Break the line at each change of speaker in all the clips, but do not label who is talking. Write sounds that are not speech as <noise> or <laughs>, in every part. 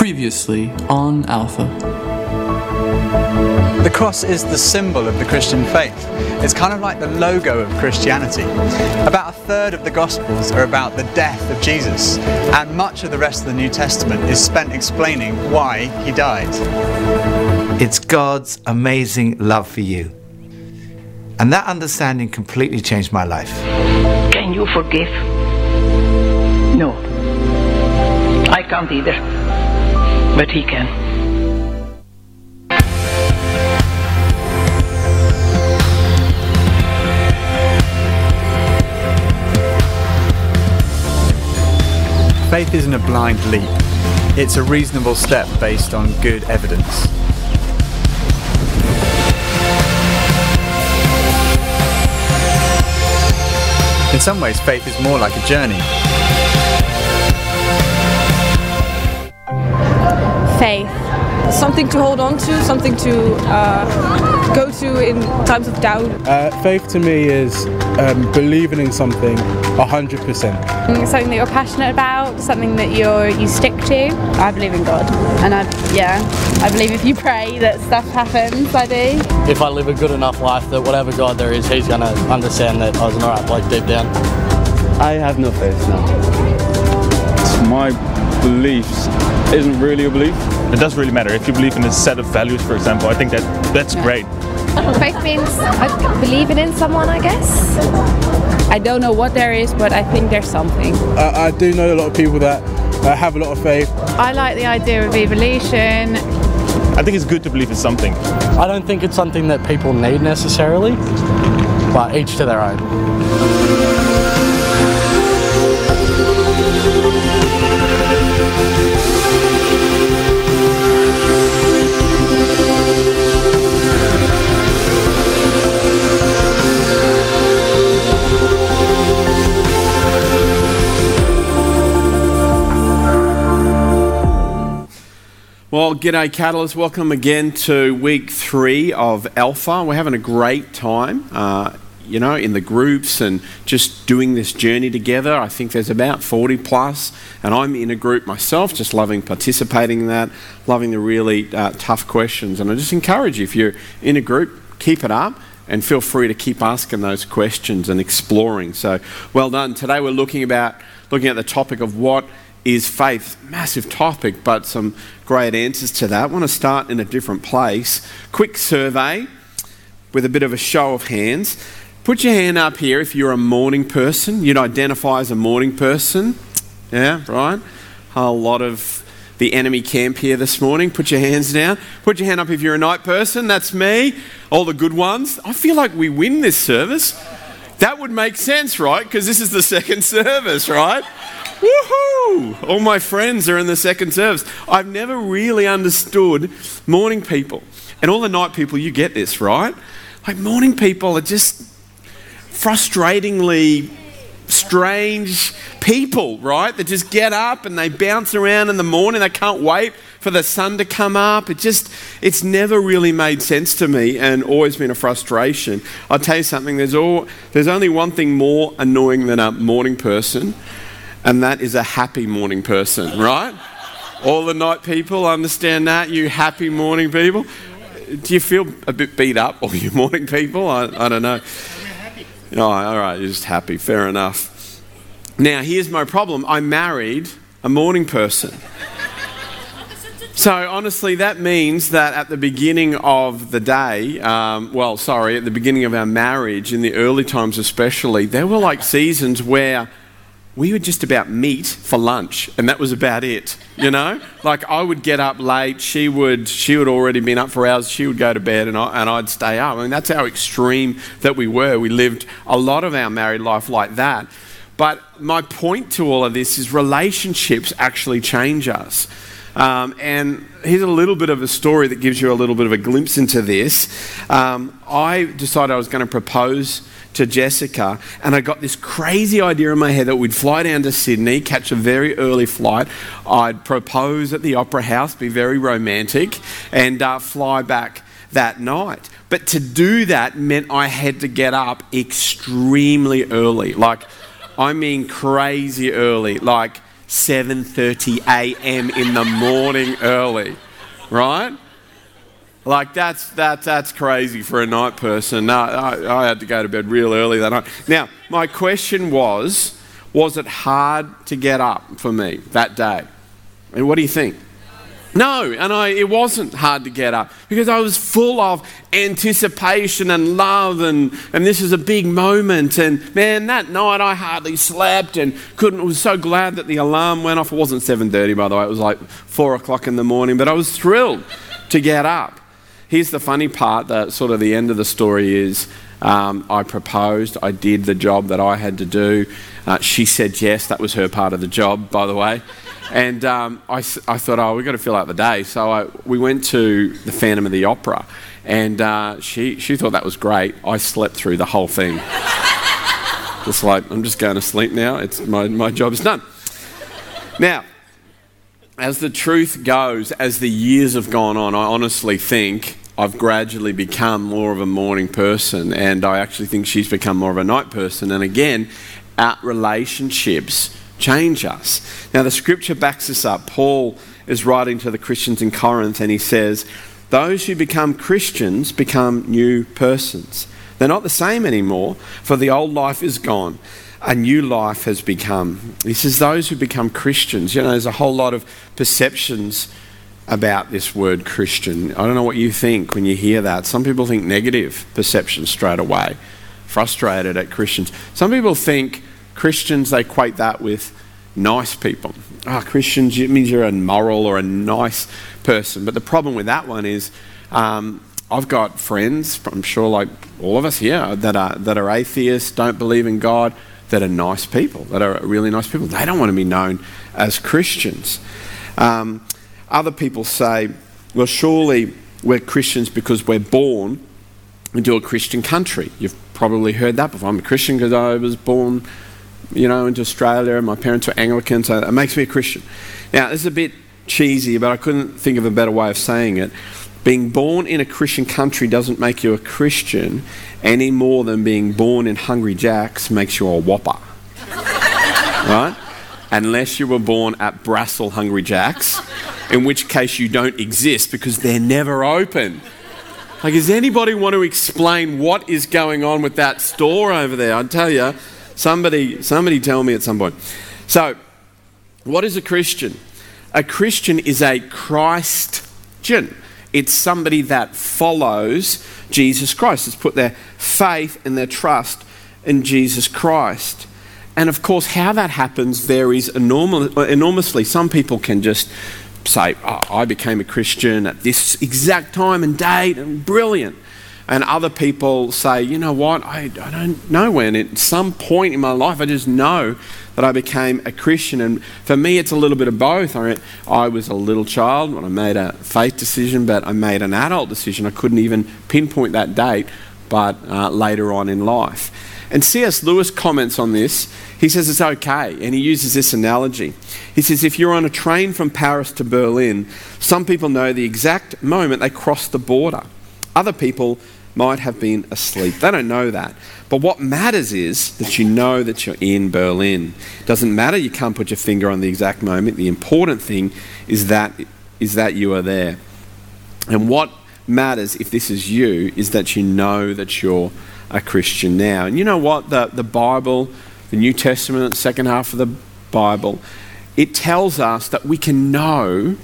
Previously on Alpha.
The cross is the symbol of the Christian faith. It's kind of like the logo of Christianity. About a third of the Gospels are about the death of Jesus, and much of the rest of the New Testament is spent explaining why he died.
It's God's amazing love for you. And that understanding completely changed my life.
Can you forgive? No. I can't either. But he can.
Faith isn't a blind leap. It's a reasonable step based on good evidence. In some ways, faith is more like a journey.
Faith. Something to hold on to, something to uh, go to in times of doubt.
Uh, faith to me is um, believing in something 100%.
Mm, something that you're passionate about, something that you're you stick to.
I believe in God, and I yeah, I believe if you pray that stuff happens. I do.
If I live a good enough life that whatever God there is, He's gonna understand that I was an alright bloke deep down.
I have no faith now.
It's my beliefs isn't really a belief. It doesn't really matter. If you believe in a set of values, for example, I think that that's yeah. great.
Faith means believing in someone, I guess.
I don't know what there is, but I think there's something.
Uh, I do know a lot of people that uh, have a lot of faith.
I like the idea of evolution.
I think it's good to believe in something.
I don't think it's something that people need necessarily, but each to their own.
Well, g'day, Catalyst. Welcome again to week three of Alpha. We're having a great time, uh, you know, in the groups and just doing this journey together. I think there's about 40 plus, and I'm in a group myself, just loving participating in that, loving the really uh, tough questions. And I just encourage you, if you're in a group, keep it up and feel free to keep asking those questions and exploring. So, well done. Today we're looking about looking at the topic of what is faith. Massive topic, but some great answers to that. I want to start in a different place. Quick survey with a bit of a show of hands. Put your hand up here if you're a morning person. You'd identify as a morning person. Yeah, right? A lot of the enemy camp here this morning. Put your hands down. Put your hand up if you're a night person. That's me. All the good ones. I feel like we win this service. That would make sense, right? Because this is the second <laughs> service, right? Woohoo! All my friends are in the second service. I've never really understood morning people. And all the night people, you get this, right? Like morning people are just frustratingly strange people, right? That just get up and they bounce around in the morning. They can't wait for the sun to come up. It just, it's never really made sense to me and always been a frustration. I'll tell you something, there's, all, there's only one thing more annoying than a morning person, and that is a happy morning person, right? All the night people understand that, you happy morning people. Do you feel a bit beat up, all you <laughs> morning people? I, I don't know. Oh, all right, you're just happy, fair enough. Now, here's my problem I married a morning person. So, honestly, that means that at the beginning of the day, um, well, sorry, at the beginning of our marriage, in the early times especially, there were like seasons where we would just about meet for lunch and that was about it you know? <laughs> Like i would get up late she would she would already been up for hours she would go to bed and, I, and i'd stay up. I mean that's how extreme that we were. We lived a lot of our married life like that. But my point to all of this is relationships actually change us. Um, and here's a little bit of a story that gives you a little bit of a glimpse into this. Um, i decided i was going to propose to Jessica, and I got this crazy idea in my head that we'd fly down to Sydney, catch a very early flight. I'd propose at the Opera House, be very romantic, and uh, fly back that night. But to do that meant I had to get up extremely early. Like, I mean, crazy early. Like, 7:30 a.m. in the morning early, right? Like that's that that's crazy for a night person. No, I, I had to go to bed real early that night. Now, my question was, was it hard to get up for me that day? And what do you think? No, and I, it wasn't hard to get up because I was full of anticipation and love, and, and this is a big moment. And man, that night I hardly slept and couldn't. Was so glad that the alarm went off. It wasn't seven thirty, by the way. It was like four o'clock in the morning, but I was thrilled to get up. Here's the funny part. That sort of the end of the story is um, I proposed. I did the job that I had to do. Uh, she said yes. That was her part of the job, by the way. And um, I, I thought, oh, we've got to fill out the day. So I, we went to the Phantom of the Opera, and uh, she, she thought that was great. I slept through the whole thing. <laughs> just like, I'm just going to sleep now. It's, my, my job is done. Now, as the truth goes, as the years have gone on, I honestly think I've gradually become more of a morning person, and I actually think she's become more of a night person. And again, our relationships change us. Now, the scripture backs this up. Paul is writing to the Christians in Corinth, and he says, Those who become Christians become new persons. They're not the same anymore, for the old life is gone. A new life has become. He says, Those who become Christians, you know, there's a whole lot of perceptions about this word Christian. I don't know what you think when you hear that. Some people think negative perception straight away, frustrated at Christians. Some people think Christians, they equate that with nice people. Ah, oh, Christians, it means you're a moral or a nice person. But the problem with that one is um, I've got friends, I'm sure like all of us here, that are, that are atheists, don't believe in God, that are nice people, that are really nice people. They don't want to be known as Christians. Um, other people say, well, surely we're Christians because we're born into a Christian country. You've probably heard that before. I'm a Christian because I was born you know, into Australia. And my parents were Anglican, so it makes me a Christian. Now, this is a bit cheesy, but I couldn't think of a better way of saying it. Being born in a Christian country doesn't make you a Christian any more than being born in Hungry Jack's makes you a whopper. <laughs> right? Unless you were born at Brassall Hungry Jack's, in which case you don't exist because they're never open. Like, does anybody want to explain what is going on with that store over there? I tell you, Somebody, somebody tell me at some point. So, what is a Christian? A Christian is a Christian. It's somebody that follows Jesus Christ. It's put their faith and their trust in Jesus Christ. And of course, how that happens varies enormously. Some people can just say, oh, I became a Christian at this exact time and date, and brilliant. And other people say, you know what, I, I don't know when. At some point in my life, I just know that I became a Christian. And for me, it's a little bit of both. I, I was a little child when I made a faith decision, but I made an adult decision. I couldn't even pinpoint that date, but uh, later on in life. And C.S. Lewis comments on this. He says it's okay, and he uses this analogy. He says if you're on a train from Paris to Berlin, some people know the exact moment they cross the border. Other people might have been asleep. They don't know that. But what matters is that you know that you're in Berlin. It doesn't matter you can't put your finger on the exact moment. The important thing is that is that you are there. And what matters if this is you is that you know that you're a Christian now. And you know what? The the Bible, the New Testament, the second half of the Bible, it tells us that we can know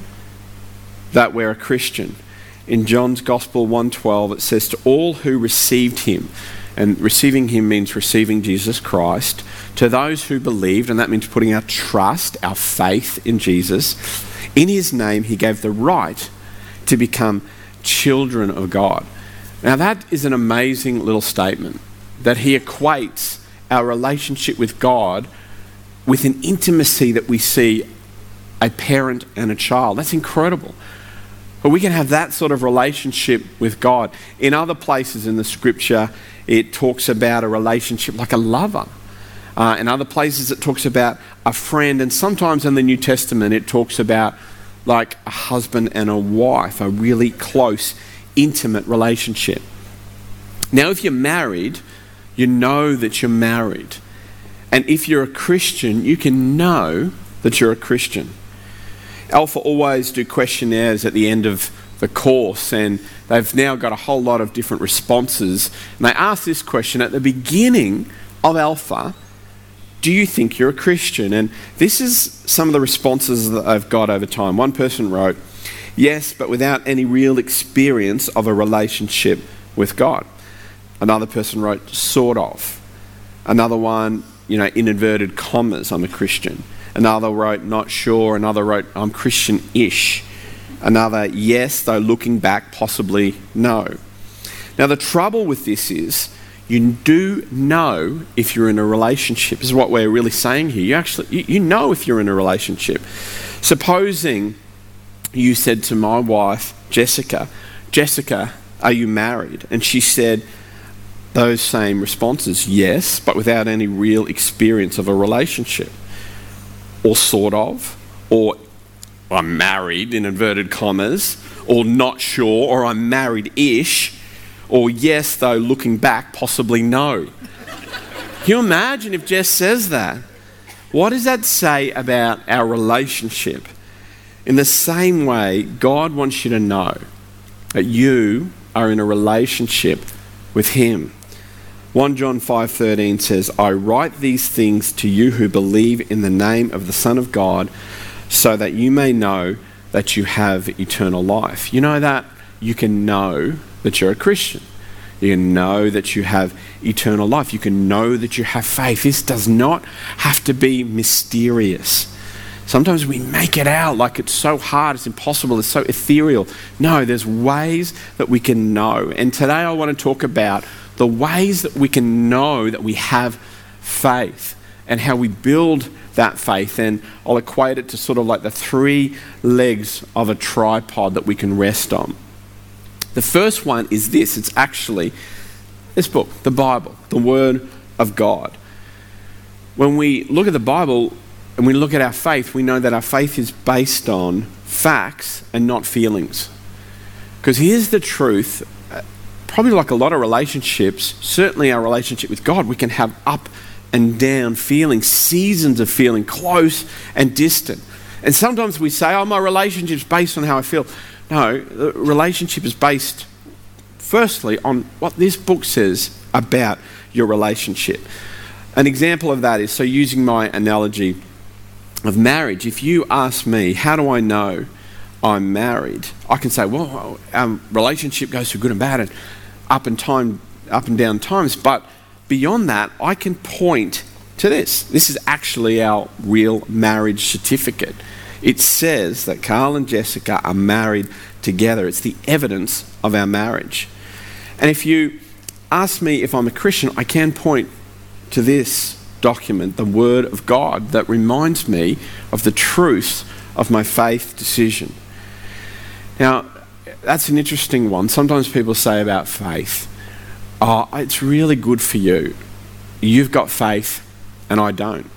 that we're a Christian in John's Gospel 1:12 it says to all who received him and receiving him means receiving Jesus Christ to those who believed and that means putting our trust our faith in Jesus in his name he gave the right to become children of God now that is an amazing little statement that he equates our relationship with God with an intimacy that we see a parent and a child that's incredible but we can have that sort of relationship with God. In other places in the scripture, it talks about a relationship like a lover. Uh, in other places, it talks about a friend. And sometimes in the New Testament, it talks about like a husband and a wife, a really close, intimate relationship. Now, if you're married, you know that you're married. And if you're a Christian, you can know that you're a Christian? Alpha always do questionnaires at the end of the course, and they've now got a whole lot of different responses. And they ask this question at the beginning of Alpha Do you think you're a Christian? And this is some of the responses that I've got over time. One person wrote, Yes, but without any real experience of a relationship with God. Another person wrote, Sort of. Another one, you know, in inverted commas, I'm a Christian. Another wrote, not sure. Another wrote, I'm Christian ish. Another, yes, though looking back, possibly no. Now, the trouble with this is you do know if you're in a relationship, this is what we're really saying here. You actually, you, you know if you're in a relationship. Supposing you said to my wife, Jessica, Jessica, are you married? And she said, those same responses, yes, but without any real experience of a relationship or sort of, or I'm married in inverted commas, or not sure, or I'm married ish, or yes, though looking back, possibly no. Can you imagine if Jess says that? What does that say about our relationship? In the same way, God wants you to know that you are in a relationship with Him. 1 John 5:13 says, "I write these things to you who believe in the name of the Son of God, so that you may know that you have eternal life." You know that you can know that you're a Christian. You can know that you have eternal life. You can know that you have faith. This does not have to be mysterious. Sometimes we make it out like it's so hard, it's impossible, it's so ethereal. No, there's ways that we can know. And today I want to talk about the ways that we can know that we have faith and how we build that faith. And I'll equate it to sort of like the three legs of a tripod that we can rest on. The first one is this it's actually this book, the Bible, the Word of God. When we look at the Bible and we look at our faith, we know that our faith is based on facts and not feelings. Because here's the truth uh, probably like a lot of relationships, certainly our relationship with God, we can have up and down feelings, seasons of feeling close and distant. And sometimes we say, oh, my relationship's based on how I feel. No, the relationship is based, firstly, on what this book says about your relationship. An example of that is so, using my analogy of marriage, if you ask me, how do I know I'm married? I can say, well, our relationship goes through good and bad, and up and time, up and down times. But beyond that, I can point to this. This is actually our real marriage certificate. It says that Carl and Jessica are married together. It's the evidence of our marriage. And if you ask me if I'm a Christian, I can point to this document, the Word of God, that reminds me of the truth of my faith decision. Now, that's an interesting one. Sometimes people say about faith, oh, it's really good for you. You've got faith and I don't.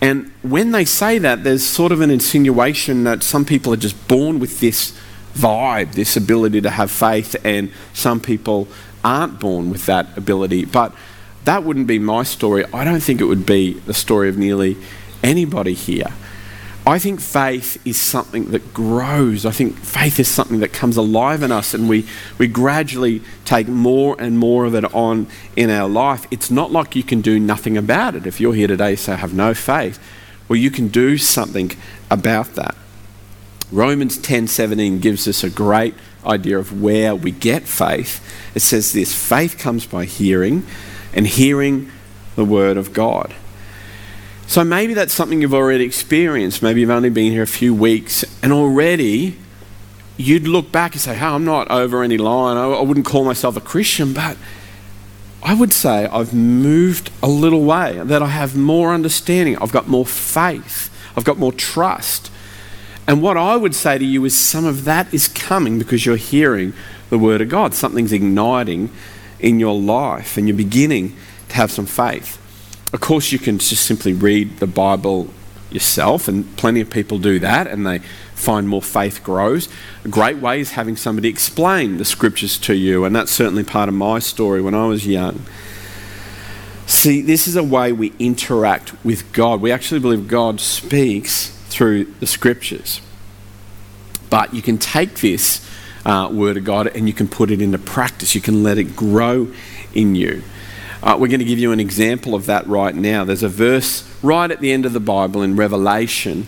And when they say that, there's sort of an insinuation that some people are just born with this vibe, this ability to have faith, and some people aren't born with that ability. But that wouldn't be my story. I don't think it would be the story of nearly anybody here. I think faith is something that grows. I think faith is something that comes alive in us and we, we gradually take more and more of it on in our life. It's not like you can do nothing about it. If you're here today say, have no faith, well, you can do something about that. Romans 10:17 gives us a great idea of where we get faith. It says this, faith comes by hearing and hearing the word of God. So maybe that's something you've already experienced. Maybe you've only been here a few weeks and already you'd look back and say, hey, I'm not over any line. I wouldn't call myself a Christian, but I would say I've moved a little way, that I have more understanding. I've got more faith. I've got more trust. And what I would say to you is some of that is coming because you're hearing the Word of God. Something's igniting in your life and you're beginning to have some faith. Of course, you can just simply read the Bible yourself, and plenty of people do that, and they find more faith grows. A great way is having somebody explain the scriptures to you, and that's certainly part of my story when I was young. See, this is a way we interact with God. We actually believe God speaks through the scriptures. But you can take this uh, word of God and you can put it into practice. You can let it grow in you. Uh, we're going to give you an example of that right now. There's a verse right at the end of the Bible in Revelation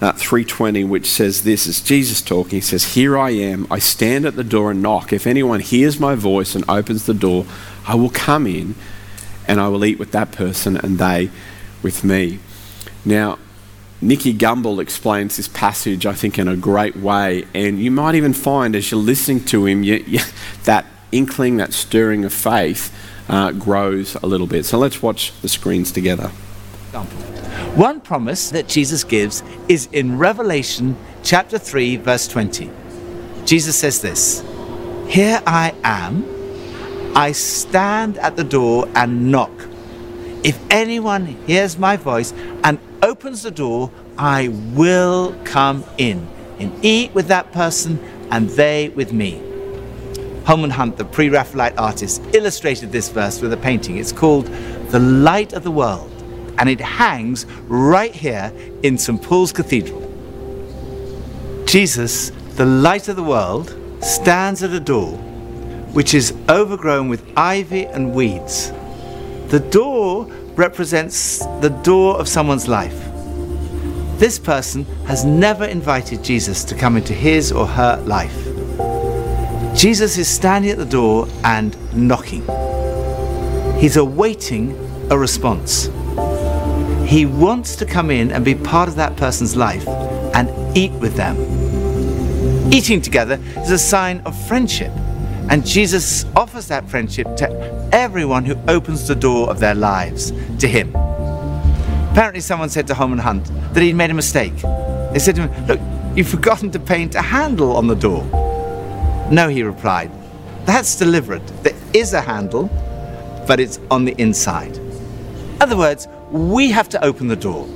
uh, 3:20, which says this: is Jesus talking. He says, "Here I am. I stand at the door and knock. If anyone hears my voice and opens the door, I will come in, and I will eat with that person, and they with me." Now, Nicky Gumbel explains this passage, I think, in a great way, and you might even find as you're listening to him, you, you, that inkling, that stirring of faith uh, grows a little bit. So let's watch the screens together.
One promise that Jesus gives is in Revelation chapter 3, verse 20. Jesus says this Here I am, I stand at the door and knock. If anyone hears my voice and opens the door, I will come in and eat with that person and they with me. Holman Hunt, the pre Raphaelite artist, illustrated this verse with a painting. It's called The Light of the World and it hangs right here in St. Paul's Cathedral. Jesus, the light of the world, stands at a door which is overgrown with ivy and weeds. The door represents the door of someone's life. This person has never invited Jesus to come into his or her life. Jesus is standing at the door and knocking. He's awaiting a response. He wants to come in and be part of that person's life and eat with them. Eating together is a sign of friendship, and Jesus offers that friendship to everyone who opens the door of their lives to Him. Apparently, someone said to Holman Hunt that he'd made a mistake. They said to him, Look, you've <laughs> forgotten to paint a handle on the door. No, he replied, That's deliberate. There is a handle, but it's on the inside. In other words, we have to open the door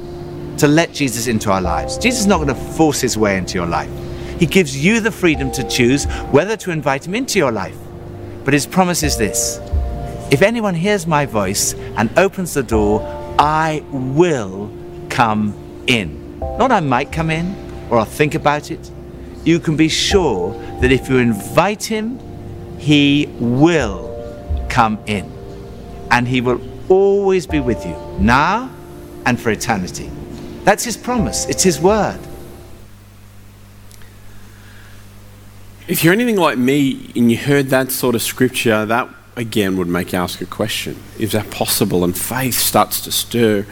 to let Jesus into our lives. Jesus is not going to force his way into your life. He gives you the freedom to choose whether to invite him into your life. But his promise is this if anyone hears my voice and opens the door, I will come in. Not I might come in or I'll think about it. You can be sure that if you invite him, he will come in. And he will always be with you, now and for eternity. That's his promise, it's his word.
If you're anything like me and you heard that sort of scripture, that again would make you ask a question. Is that possible? And faith starts to stir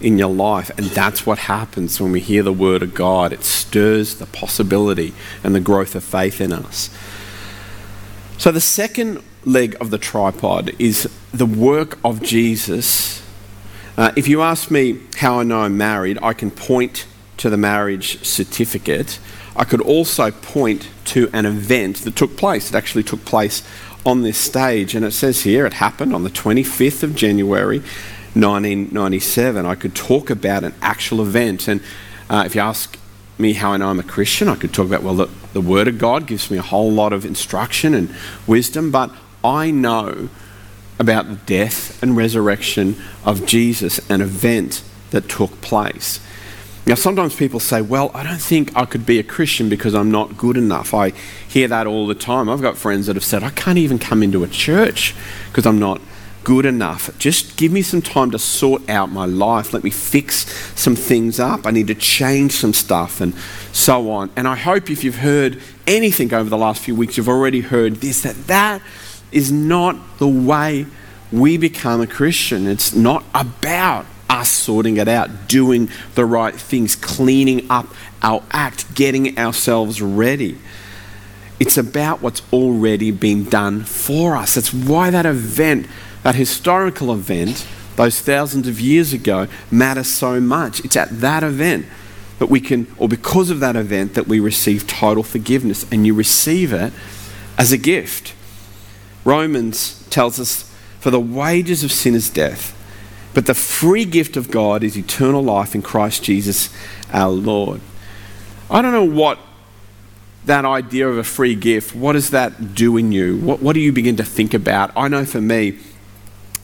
in your life. And that's what happens when we hear the word of God. It stirs the possibility and the growth of faith in us. So, the second leg of the tripod is the work of Jesus. Uh, if you ask me how I know I'm married, I can point to the marriage certificate. I could also point to an event that took place. It actually took place on this stage, and it says here it happened on the 25th of January 1997. I could talk about an actual event, and uh, if you ask me how I know I'm a Christian, I could talk about, well, the, the Word of God gives me a whole lot of instruction and wisdom, but I know about the death and resurrection of Jesus, an event that took place. Now, sometimes people say, Well, I don't think I could be a Christian because I'm not good enough. I hear that all the time. I've got friends that have said, I can't even come into a church because I'm not good enough. Just give me some time to sort out my life. Let me fix some things up. I need to change some stuff and so on. And I hope if you've heard anything over the last few weeks, you've already heard this that that is not the way we become a Christian. It's not about us sorting it out, doing the right things, cleaning up our act, getting ourselves ready. It's about what's already been done for us. That's why that event, that historical event, those thousands of years ago, matters so much. It's at that event that we can, or because of that event, that we receive total forgiveness, and you receive it as a gift. Romans tells us, For the wages of sin is death, but the free gift of God is eternal life in Christ Jesus our Lord. I don't know what that idea of a free gift, what does that do in you? What, what do you begin to think about? I know for me,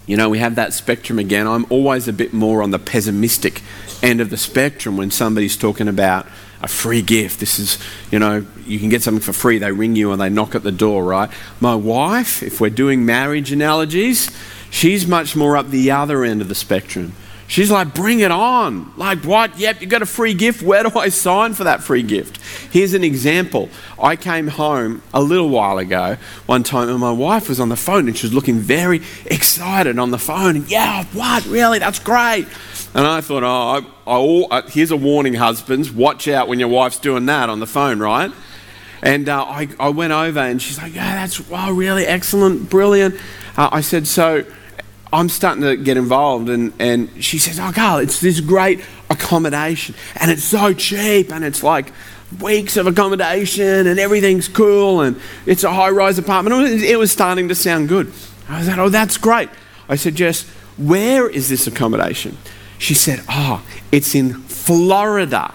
you know, we have that spectrum again. I'm always a bit more on the pessimistic end of the spectrum when somebody's talking about a free gift. This is, you know, you can get something for free. They ring you and they knock at the door, right? My wife, if we're doing marriage analogies, she's much more up the other end of the spectrum. She's like, bring it on. Like, what? Yep, you got a free gift. Where do I sign for that free gift? Here's an example. I came home a little while ago one time and my wife was on the phone and she was looking very excited on the phone. And, yeah, what? Really? That's great. And I thought, oh, I, I, uh, here's a warning, husbands. Watch out when your wife's doing that on the phone, right? And uh, I, I went over and she's like, yeah, that's oh, really excellent, brilliant. Uh, I said, so I'm starting to get involved, and, and she says, Oh, Carl, it's this great accommodation, and it's so cheap, and it's like weeks of accommodation, and everything's cool, and it's a high rise apartment. It was starting to sound good. I said, Oh, that's great. I said, Jess, where is this accommodation? She said, Oh, it's in Florida.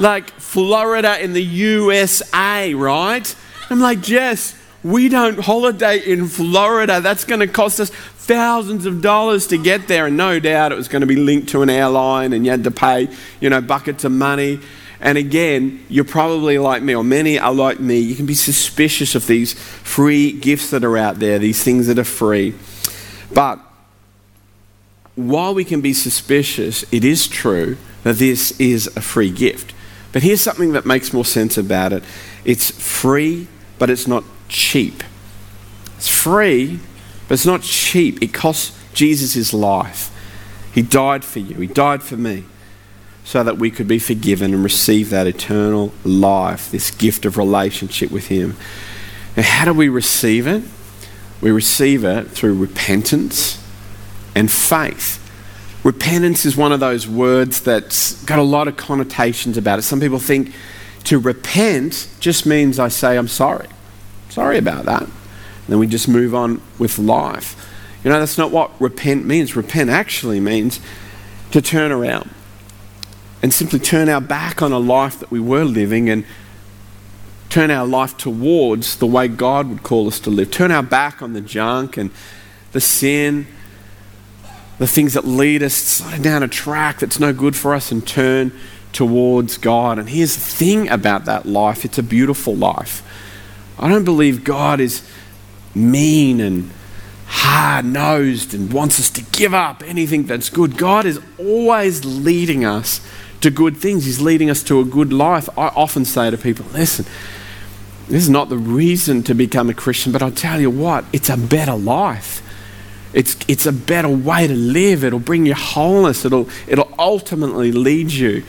like Florida in the USA, right? I'm like, Jess, we don't holiday in Florida. That's going to cost us thousands of dollars to get there, and no doubt it was going to be linked to an airline, and you had to pay, you know, buckets of money. And again, you're probably like me, or many are like me. You can be suspicious of these free gifts that are out there, these things that are free. But while we can be suspicious, it is true that this is a free gift. But here's something that makes more sense about it it's free, but it's not cheap. It's free, but it's not cheap. It costs Jesus his life. He died for you, He died for me, so that we could be forgiven and receive that eternal life, this gift of relationship with Him. And how do we receive it? We receive it through repentance and faith. Repentance is one of those words that's got a lot of connotations about it. Some people think to repent just means I say, I'm sorry. Sorry about that then we just move on with life. You know, that's not what repent means. Repent actually means to turn around and simply turn our back on a life that we were living and turn our life towards the way God would call us to live. Turn our back on the junk and the sin, the things that lead us down a track that's no good for us, and turn towards God. And here's the thing about that life it's a beautiful life. I don't believe God is mean and hard nosed and wants us to give up anything that's good. God is always leading us to good things, He's leading us to a good life. I often say to people, listen, this is not the reason to become a Christian, but I'll tell you what, it's a better life. It's, it's a better way to live. It'll bring you wholeness. It'll, it'll ultimately lead you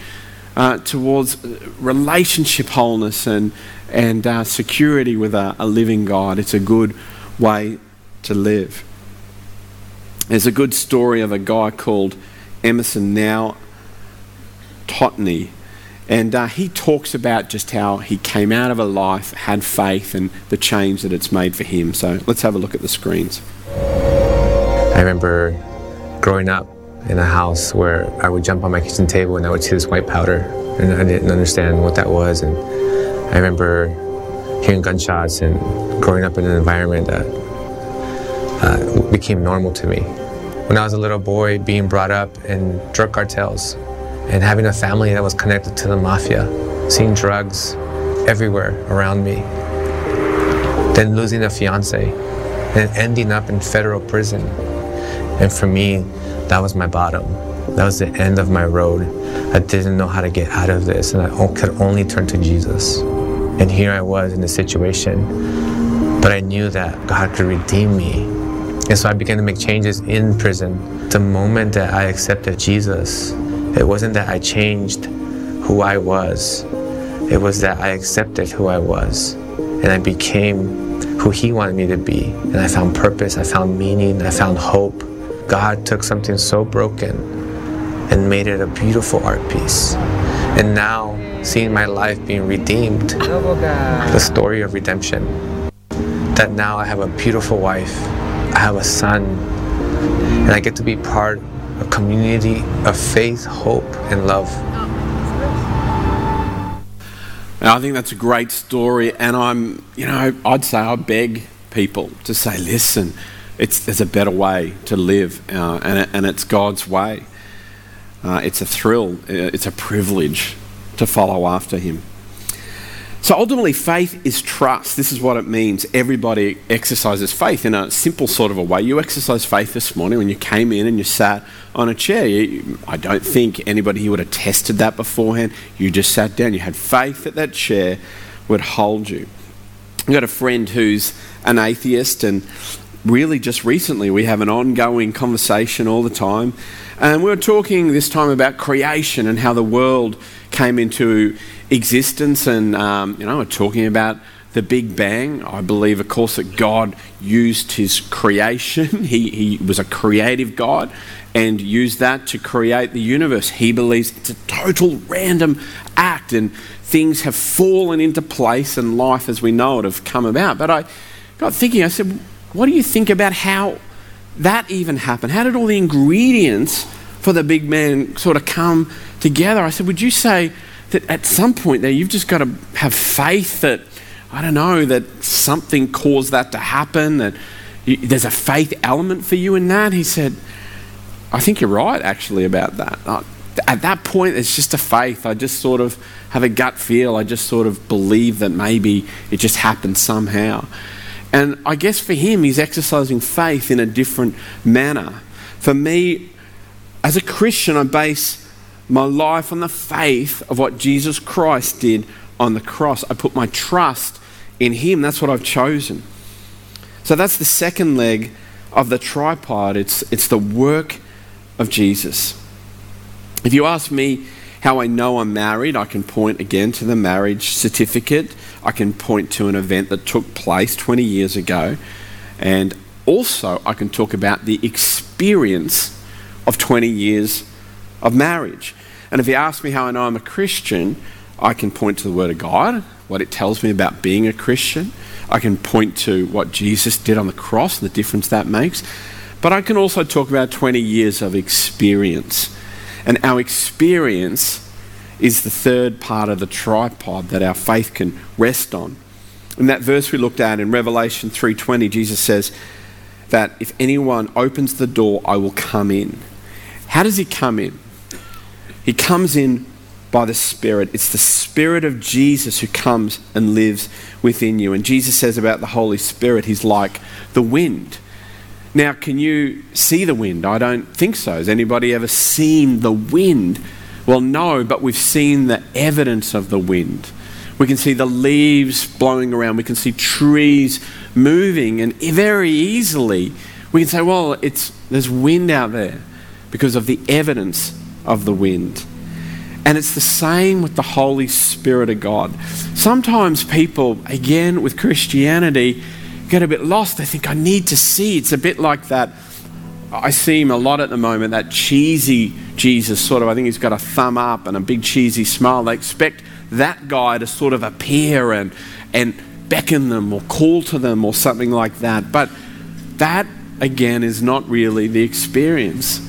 uh, towards relationship wholeness and, and uh, security with a, a living God. It's a good way to live. There's a good story of a guy called Emerson Now Totney, and uh, he talks about just how he came out of a life, had faith, and the change that it's made for him. So let's have a look at the screens.
I remember growing up in a house where I would jump on my kitchen table and I would see this white powder, and I didn't understand what that was. And I remember hearing gunshots and growing up in an environment that uh, became normal to me. When I was a little boy, being brought up in drug cartels and having a family that was connected to the mafia, seeing drugs everywhere around me, then losing a fiance and ending up in federal prison. And for me, that was my bottom. That was the end of my road. I didn't know how to get out of this, and I could only turn to Jesus. And here I was in a situation, but I knew that God could redeem me. And so I began to make changes in prison. The moment that I accepted Jesus, it wasn't that I changed who I was, it was that I accepted who I was. And I became who He wanted me to be. And I found purpose, I found meaning, I found hope. God took something so broken and made it a beautiful art piece. And now, seeing my life being redeemed, the story of redemption. That now I have a beautiful wife, I have a son, and I get to be part of a community of faith, hope, and love.
And I think that's a great story, and I'm, you know, I'd say I beg people to say, listen, it's, there's a better way to live, uh, and, and it's God's way. Uh, it's a thrill, uh, it's a privilege to follow after Him. So ultimately, faith is trust. This is what it means. Everybody exercises faith in a simple sort of a way. You exercised faith this morning when you came in and you sat on a chair. You, I don't think anybody here would have tested that beforehand. You just sat down. You had faith that that chair would hold you. I've got a friend who's an atheist, and really just recently we have an ongoing conversation all the time. And we're talking this time about creation and how the world came into existence, and um, you know, we're talking about the Big Bang. I believe, of course, that God used His creation. <laughs> he, he was a creative God and used that to create the universe. He believes it's a total random act, and things have fallen into place, and life as we know it have come about. But I got thinking. I said, what do you think about how that even happened? How did all the ingredients for the big bang sort of come together? I said, would you say that at some point there you've just got to have faith that I don't know that something caused that to happen that you, there's a faith element for you in that? He said I think you're right actually about that. Uh, at that point it's just a faith. I just sort of have a gut feel. I just sort of believe that maybe it just happened somehow and I guess for him he's exercising faith in a different manner for me as a Christian I base my life on the faith of what Jesus Christ did on the cross. I put my trust in Him. That's what I've chosen. So that's the second leg of the tripod. It's, it's the work of Jesus. If you ask me how I know I'm married, I can point again to the marriage certificate. I can point to an event that took place 20 years ago. And also, I can talk about the experience of 20 years of marriage. And if you ask me how I know I'm a Christian, I can point to the Word of God, what it tells me about being a Christian. I can point to what Jesus did on the cross and the difference that makes. But I can also talk about 20 years of experience. And our experience is the third part of the tripod that our faith can rest on. In that verse we looked at in Revelation 3:20, Jesus says that if anyone opens the door, I will come in. How does he come in? He comes in by the Spirit. It's the Spirit of Jesus who comes and lives within you. And Jesus says about the Holy Spirit, He's like the wind. Now, can you see the wind? I don't think so. Has anybody ever seen the wind? Well, no, but we've seen the evidence of the wind. We can see the leaves blowing around. We can see trees moving, and very easily we can say, "Well, it's there's wind out there," because of the evidence of the wind. And it's the same with the Holy Spirit of God. Sometimes people, again, with Christianity, get a bit lost. They think, I need to see. It's a bit like that. I see him a lot at the moment, that cheesy Jesus sort of. I think he's got a thumb up and a big cheesy smile. They expect that guy to sort of appear and, and beckon them or call to them or something like that. But that, again, is not really the experience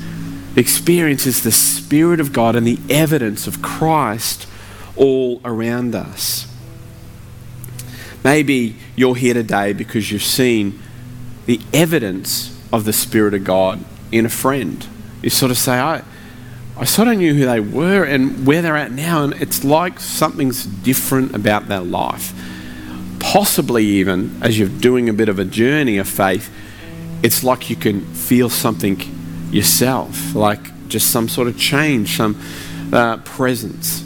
The experience is the Spirit of God and the evidence of Christ all around us. Maybe you're here today because you've seen the evidence of the Spirit of God in a friend. You sort of say, I, I sort of knew who they were and where they're at now, and it's like something's different about their life. Possibly, even as you're doing a bit of a journey of faith, it's like you can feel something yourself, like just some sort of change, some uh, presence.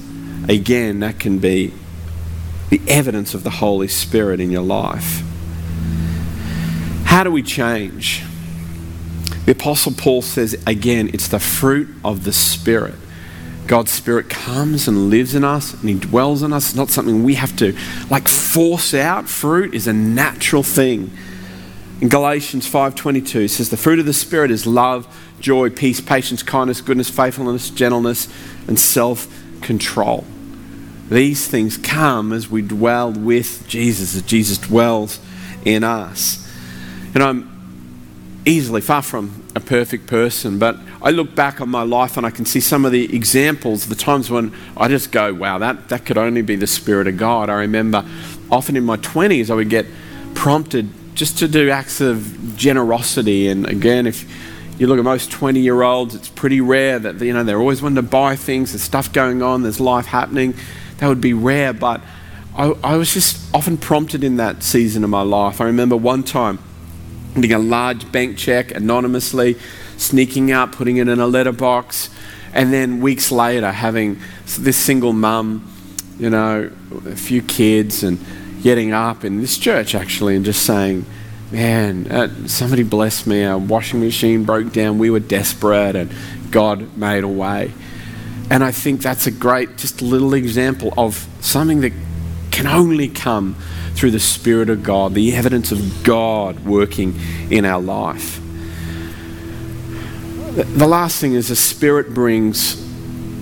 Again, that can be the evidence of the Holy Spirit in your life. How do we change? The Apostle Paul says again, it's the fruit of the Spirit. God's Spirit comes and lives in us and He dwells in us. It's not something we have to like force out. Fruit is a natural thing. In Galatians 5:22 says the fruit of the spirit is love, joy, peace, patience, kindness, goodness, faithfulness, gentleness, and self-control. These things come as we dwell with Jesus, as Jesus dwells in us. And I'm easily far from a perfect person, but I look back on my life and I can see some of the examples, the times when I just go, wow, that, that could only be the Spirit of God. I remember often in my 20s I would get prompted just to do acts of generosity. And again, if you look at most 20 year olds, it's pretty rare that, you know, they're always wanting to buy things, there's stuff going on, there's life happening. That would be rare, but I, I was just often prompted in that season of my life. I remember one time getting a large bank check anonymously, sneaking up, putting it in a letterbox, and then weeks later having this single mum, you know, a few kids, and getting up in this church actually and just saying, Man, uh, somebody blessed me. Our washing machine broke down. We were desperate, and God made a way. And I think that's a great, just little example of something that can only come through the Spirit of God, the evidence of God working in our life. The last thing is the Spirit brings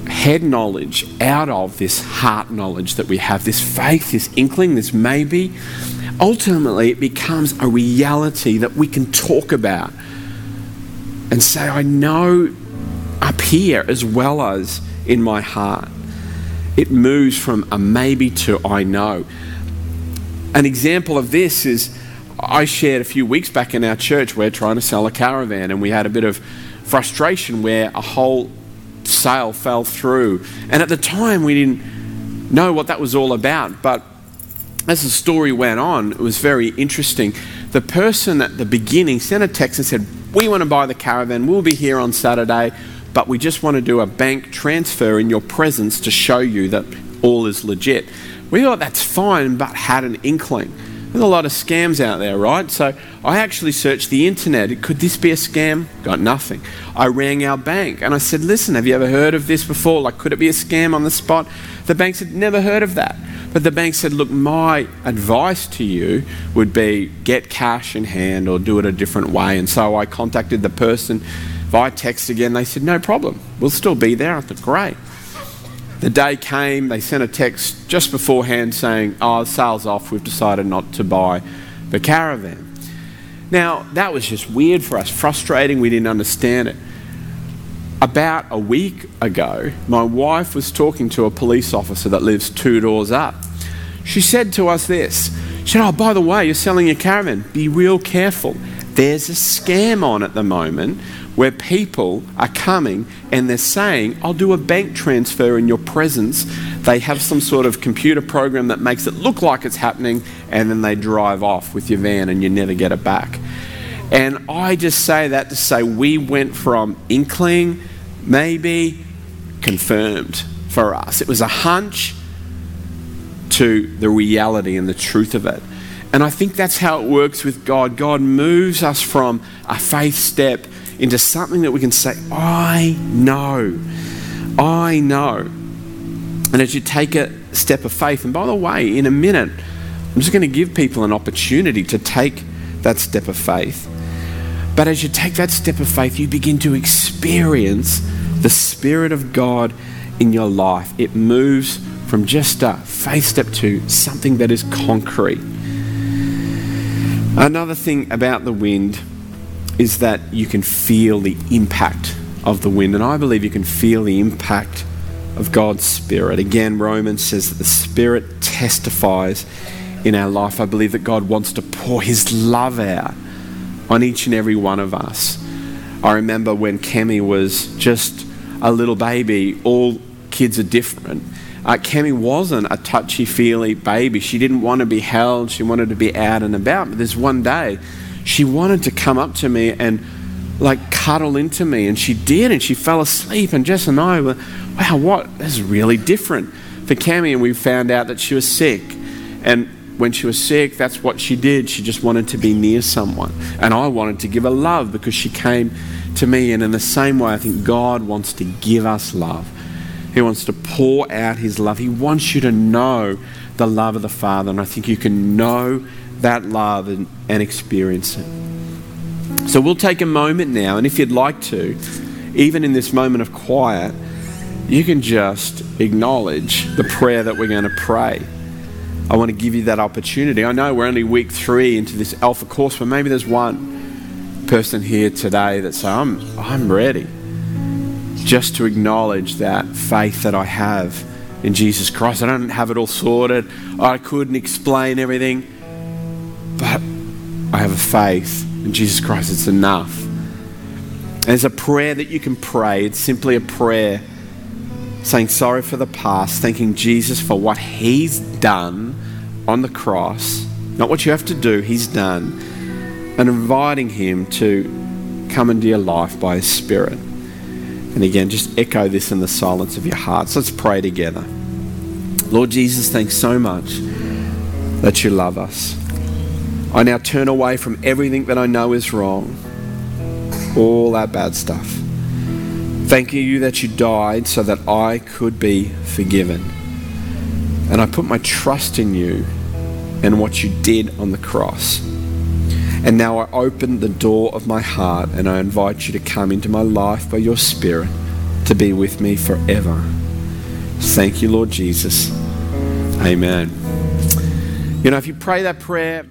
head knowledge out of this heart knowledge that we have, this faith, this inkling, this maybe. Ultimately, it becomes a reality that we can talk about and say, I know up here as well as in my heart. It moves from a maybe to I know. An example of this is I shared a few weeks back in our church, we're trying to sell a caravan, and we had a bit of frustration where a whole sale fell through. And at the time, we didn't know what that was all about. But as the story went on, it was very interesting. The person at the beginning sent a text and said, We want to buy the caravan, we'll be here on Saturday, but we just want to do a bank transfer in your presence to show you that all is legit. We thought that's fine, but had an inkling. There's a lot of scams out there, right? So I actually searched the internet. Could this be a scam? Got nothing. I rang our bank and I said, Listen, have you ever heard of this before? Like, could it be a scam on the spot? The bank said, Never heard of that. But the bank said, Look, my advice to you would be get cash in hand or do it a different way. And so I contacted the person via text again. They said, No problem. We'll still be there. I thought, Great. The day came, they sent a text just beforehand saying, Oh, sale's off, we've decided not to buy the caravan. Now, that was just weird for us, frustrating, we didn't understand it. About a week ago, my wife was talking to a police officer that lives two doors up. She said to us this She said, Oh, by the way, you're selling your caravan. Be real careful. There's a scam on at the moment where people are coming and they're saying, I'll do a bank transfer in your presence. They have some sort of computer program that makes it look like it's happening, and then they drive off with your van and you never get it back. And I just say that to say we went from inkling, maybe, confirmed for us. It was a hunch to the reality and the truth of it. And I think that's how it works with God. God moves us from a faith step into something that we can say, I know. I know. And as you take a step of faith, and by the way, in a minute, I'm just going to give people an opportunity to take that step of faith. But as you take that step of faith, you begin to experience the Spirit of God in your life. It moves from just a faith step to something that is concrete. Another thing about the wind is that you can feel the impact of the wind. And I believe you can feel the impact of God's Spirit. Again, Romans says that the Spirit testifies in our life. I believe that God wants to pour His love out on each and every one of us. I remember when Kemi was just a little baby, all kids are different. Uh, Kemi wasn't a touchy feely baby. She didn't want to be held, she wanted to be out and about. But there's one day she wanted to come up to me and like cuddle into me, and she did, and she fell asleep. And Jess and I were, wow, what? This is really different for Cami. And we found out that she was sick, and when she was sick, that's what she did. She just wanted to be near someone, and I wanted to give her love because she came to me. And in the same way, I think God wants to give us love. He wants to pour out His love. He wants you to know the love of the Father, and I think you can know that love and, and experience it. So we'll take a moment now, and if you'd like to, even in this moment of quiet, you can just acknowledge the prayer that we're going to pray. I want to give you that opportunity. I know we're only week three into this Alpha course, but maybe there's one person here today that says, I'm, I'm ready. Just to acknowledge that faith that I have in Jesus Christ. I don't have it all sorted. I couldn't explain everything. But I have a faith in Jesus Christ, it's enough. And it's a prayer that you can pray. It's simply a prayer saying sorry for the past, thanking Jesus for what He's done on the cross, not what you have to do, He's done, and inviting Him to come into your life by His Spirit. And again, just echo this in the silence of your hearts. Let's pray together. Lord Jesus, thanks so much that you love us. I now turn away from everything that I know is wrong, all that bad stuff. Thanking you that you died so that I could be forgiven. And I put my trust in you and what you did on the cross. And now I open the door of my heart and I invite you to come into my life by your Spirit to be with me forever. Thank you, Lord Jesus. Amen. You know, if you pray that prayer,